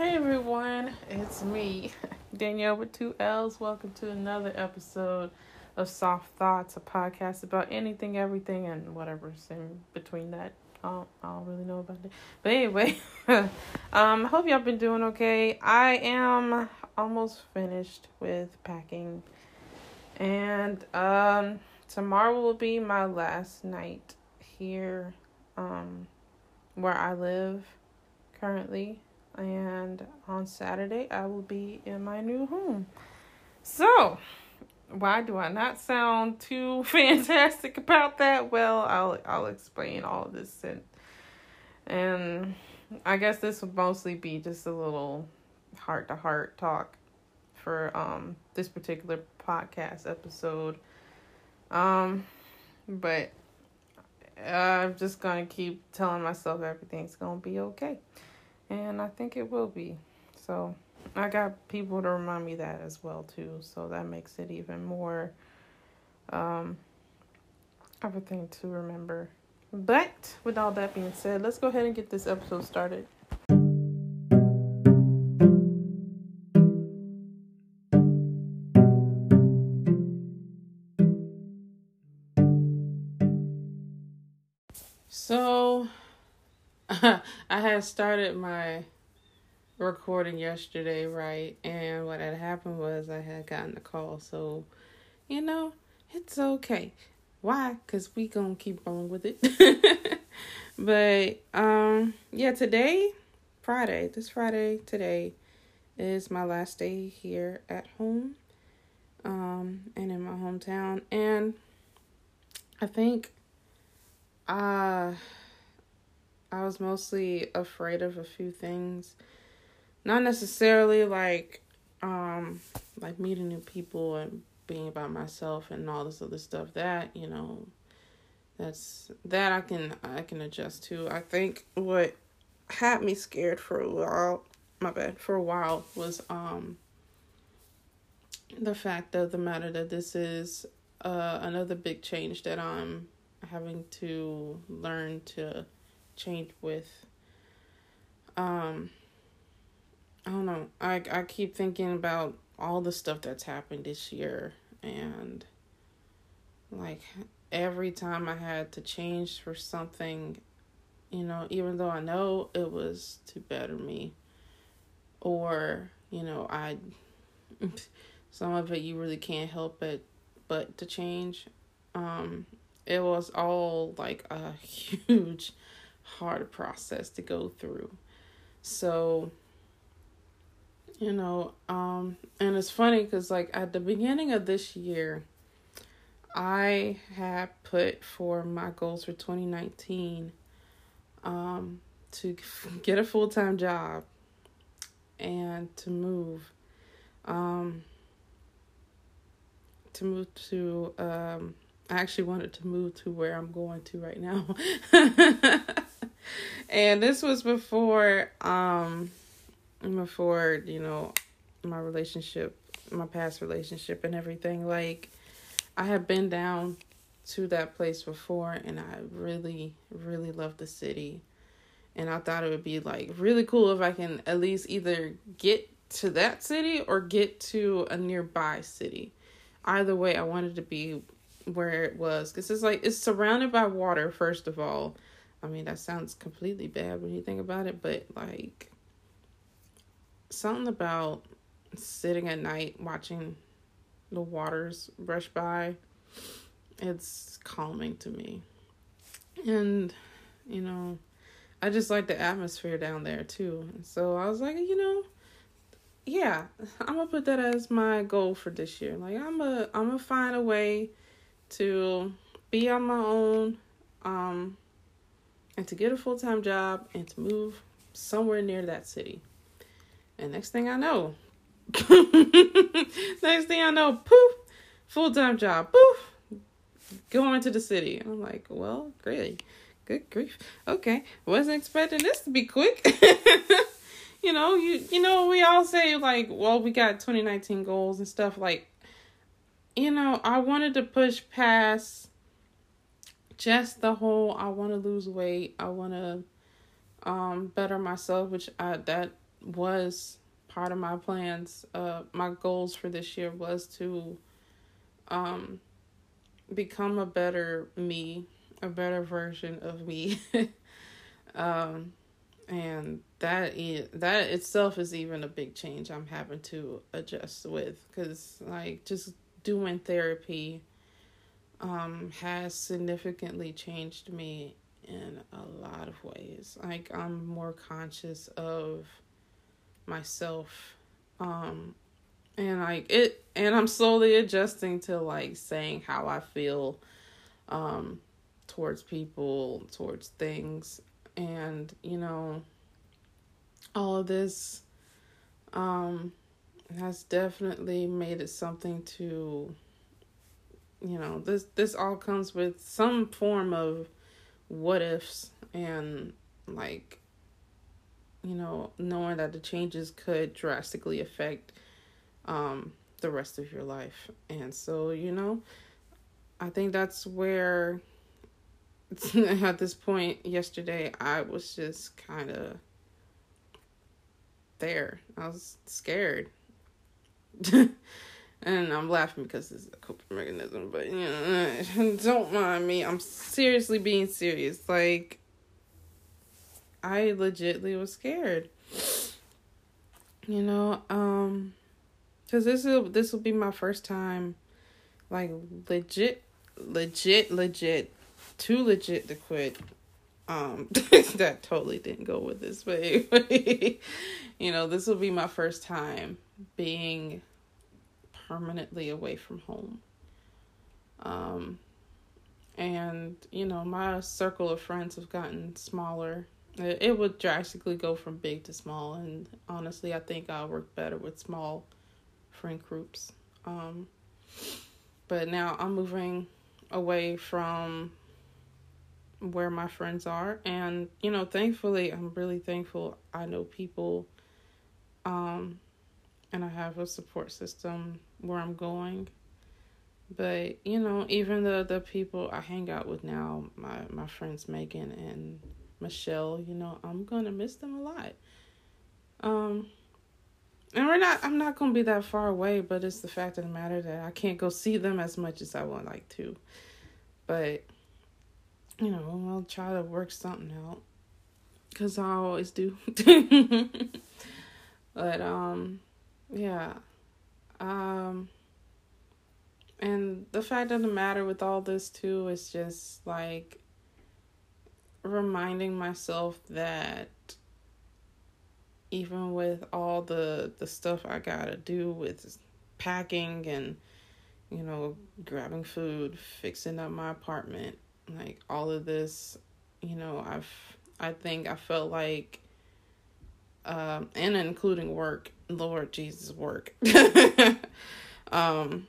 Hey everyone, it's me, Danielle with two L's. Welcome to another episode of Soft Thoughts, a podcast about anything, everything, and whatever's in between that. I don't, I don't really know about it. But anyway, um, I hope y'all been doing okay. I am almost finished with packing. And um, tomorrow will be my last night here um, where I live currently and on Saturday I will be in my new home. So, why do I not sound too fantastic about that? Well, I'll I'll explain all of this and and I guess this would mostly be just a little heart to heart talk for um this particular podcast episode. Um but I'm just going to keep telling myself everything's going to be okay and I think it will be. So I got people to remind me that as well too. So that makes it even more um of a thing to remember. But with all that being said, let's go ahead and get this episode started. So had started my recording yesterday, right? And what had happened was I had gotten a call. So, you know, it's okay. Why? Because we going to keep on with it. but, um, yeah, today, Friday, this Friday, today is my last day here at home um, and in my hometown. And I think, uh, I was mostly afraid of a few things. Not necessarily like um like meeting new people and being by myself and all this other stuff that, you know, that's that I can I can adjust to. I think what had me scared for a while, my bad, for a while was um the fact of the matter that this is uh another big change that I'm having to learn to change with um I don't know. I I keep thinking about all the stuff that's happened this year and like every time I had to change for something, you know, even though I know it was to better me or, you know, I some of it you really can't help it but to change. Um it was all like a huge hard process to go through. So, you know, um, and it's funny because, like, at the beginning of this year, I had put for my goals for 2019 um, to get a full time job and to move. Um, to move to, um, I actually wanted to move to where I'm going to right now. and this was before um before you know my relationship my past relationship and everything. Like i had been down to that place before and i really really love the city. And i thought it would be like really cool if i can at least either get to that city or get to a nearby city. Either way i wanted to be where it was because it's like it's surrounded by water first of all I mean, that sounds completely bad when you think about it, but like something about sitting at night watching the waters rush by, it's calming to me. And, you know, I just like the atmosphere down there too. So I was like, you know, yeah, I'm gonna put that as my goal for this year. Like I'm a I'm gonna find a way to be on my own, um, and to get a full time job and to move somewhere near that city. And next thing I know, next thing I know, poof, full time job, poof, going to the city. I'm like, well, great. Good grief. Okay. Wasn't expecting this to be quick. you know, you you know, we all say like, well, we got 2019 goals and stuff like you know, I wanted to push past just the whole I want to lose weight, I want to um better myself, which I that was part of my plans. Uh, my goals for this year was to um, become a better me, a better version of me. um, and that is, that itself is even a big change I'm having to adjust with because like just doing therapy um, has significantly changed me in a lot of ways. Like I'm more conscious of myself um and like it and I'm slowly adjusting to like saying how I feel um towards people, towards things and you know all this um has definitely made it something to you know this this all comes with some form of what ifs and like you know knowing that the changes could drastically affect um the rest of your life. And so you know i think that's where at this point yesterday i was just kind of there. I was scared and I'm laughing because it's a coping mechanism, but you know, don't mind me. I'm seriously being serious. Like, I legitly was scared. You know, um, cause this will this will be my first time, like legit, legit, legit, too legit to quit. Um, that totally didn't go with this, but anyway, you know, this will be my first time being permanently away from home. Um, and you know, my circle of friends have gotten smaller. It, it would drastically go from big to small, and honestly, I think I work better with small friend groups. Um, but now I'm moving away from where my friends are and you know thankfully i'm really thankful i know people um and i have a support system where I'm going. But you know, even the the people I hang out with now, my my friends Megan and Michelle, you know, I'm gonna miss them a lot. Um, and we're not. I'm not gonna be that far away, but it's the fact of the matter that I can't go see them as much as I would like to. But you know, I'll try to work something out, cause I always do. but um, yeah. Um, and the fact of the matter with all this too is just like reminding myself that even with all the the stuff I gotta do with packing and you know grabbing food, fixing up my apartment, like all of this, you know, I've I think I felt like um and including work Lord Jesus work. um,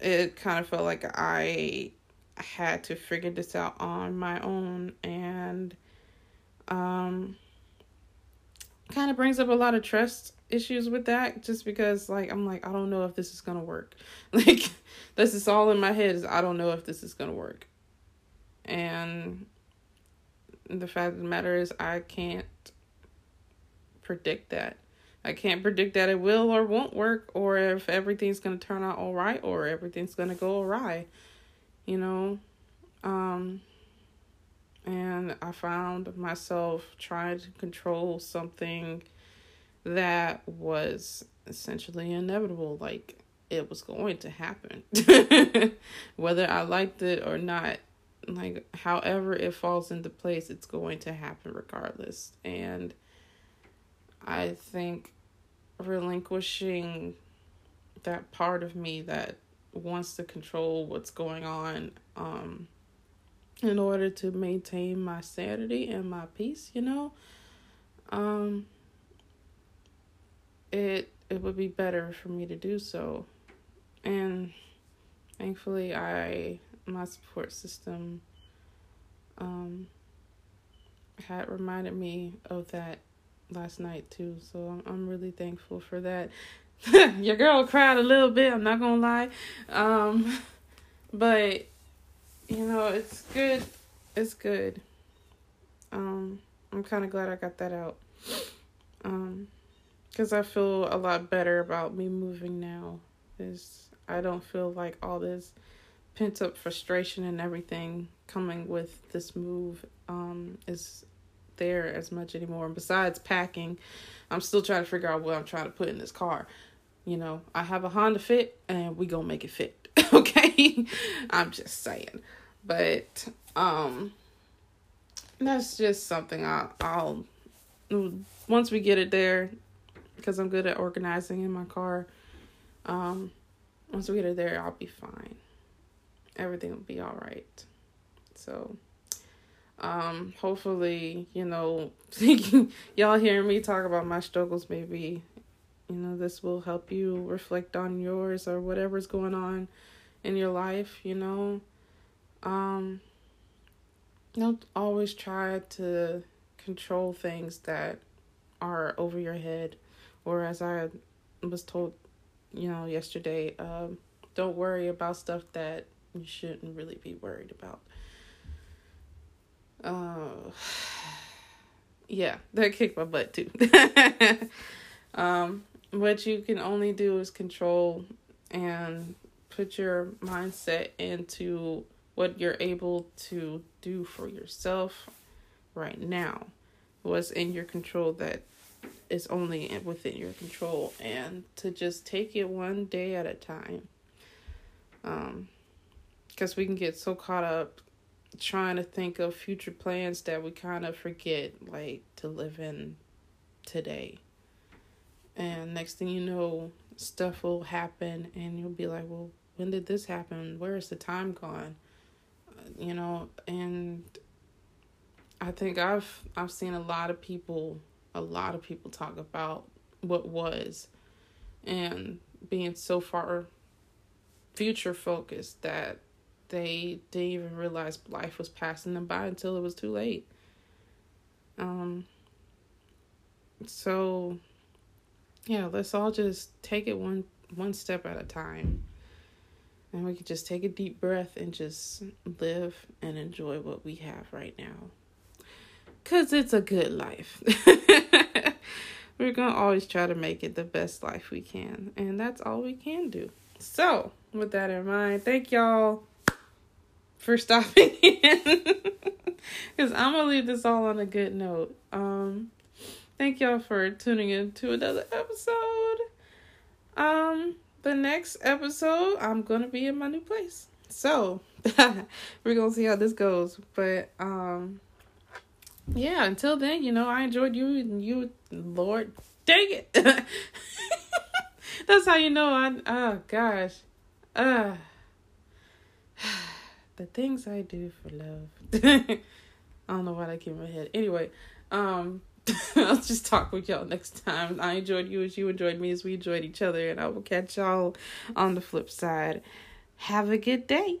it kind of felt like I had to figure this out on my own and um kind of brings up a lot of trust issues with that just because like I'm like I don't know if this is going to work. Like this is all in my head is I don't know if this is going to work. And the fact of the matter is I can't predict that. I can't predict that it will or won't work, or if everything's going to turn out all right, or everything's going to go awry, you know. Um, and I found myself trying to control something that was essentially inevitable, like it was going to happen, whether I liked it or not. Like, however it falls into place, it's going to happen regardless. And I think relinquishing that part of me that wants to control what's going on um in order to maintain my sanity and my peace, you know. Um it it would be better for me to do so. And thankfully I my support system um had reminded me of that last night too. So I'm I'm really thankful for that. Your girl cried a little bit, I'm not gonna lie. Um but you know, it's good. It's good. Um I'm kinda glad I got that out. Um because I feel a lot better about me moving now. Is I don't feel like all this pent up frustration and everything coming with this move um, is there as much anymore. And besides packing, I'm still trying to figure out what I'm trying to put in this car. You know, I have a Honda Fit and we gonna make it fit. okay? I'm just saying. But um that's just something I I'll once we get it there because I'm good at organizing in my car. Um once we get it there, I'll be fine. Everything will be all right. So um hopefully you know y'all hearing me talk about my struggles maybe you know this will help you reflect on yours or whatever's going on in your life you know? Um don't always try to control things that are over your head or as i was told you know yesterday um don't worry about stuff that you shouldn't really be worried about uh, yeah, that kicked my butt too. um, what you can only do is control and put your mindset into what you're able to do for yourself right now. What's in your control that is only within your control, and to just take it one day at a time. Um, because we can get so caught up trying to think of future plans that we kind of forget like to live in today. And next thing you know, stuff will happen and you'll be like, "Well, when did this happen? Where is the time gone?" Uh, you know, and I think I've I've seen a lot of people a lot of people talk about what was and being so far future focused that they didn't even realize life was passing them by until it was too late. Um so yeah, let's all just take it one one step at a time. And we can just take a deep breath and just live and enjoy what we have right now. Cuz it's a good life. We're to always try to make it the best life we can, and that's all we can do. So, with that in mind, thank y'all for stopping in. Because I'm going to leave this all on a good note. Um, thank y'all for tuning in to another episode. Um, the next episode, I'm going to be in my new place. So, we're going to see how this goes. But, um, yeah, until then, you know, I enjoyed you and you, Lord, dang it. That's how you know I, oh gosh. Uh, the things I do for love. I don't know why that came in my head. Anyway, um, I'll just talk with y'all next time. I enjoyed you as you enjoyed me as we enjoyed each other, and I will catch y'all on the flip side. Have a good day.